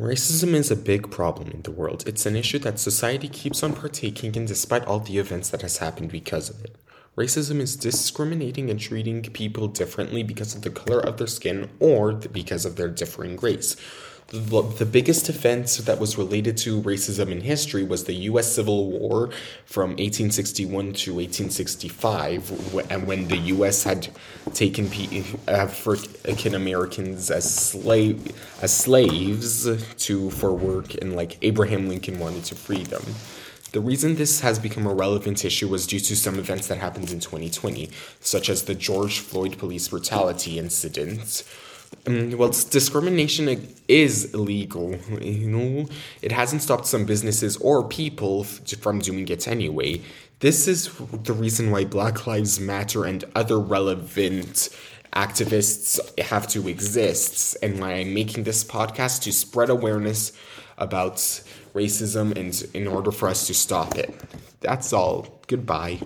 Racism is a big problem in the world. It's an issue that society keeps on partaking in despite all the events that has happened because of it. Racism is discriminating and treating people differently because of the color of their skin or because of their differing race. The, the biggest offense that was related to racism in history was the US Civil War from 1861 to 1865, and when the US had taken uh, African Americans as slave as slaves to for work, and like Abraham Lincoln wanted to free them. The reason this has become a relevant issue was due to some events that happened in 2020, such as the George Floyd police brutality incident um, well, discrimination is illegal. You know, it hasn't stopped some businesses or people from doing it anyway. This is the reason why Black Lives Matter and other relevant activists have to exist, and why I'm making this podcast to spread awareness about racism and in order for us to stop it. That's all. Goodbye.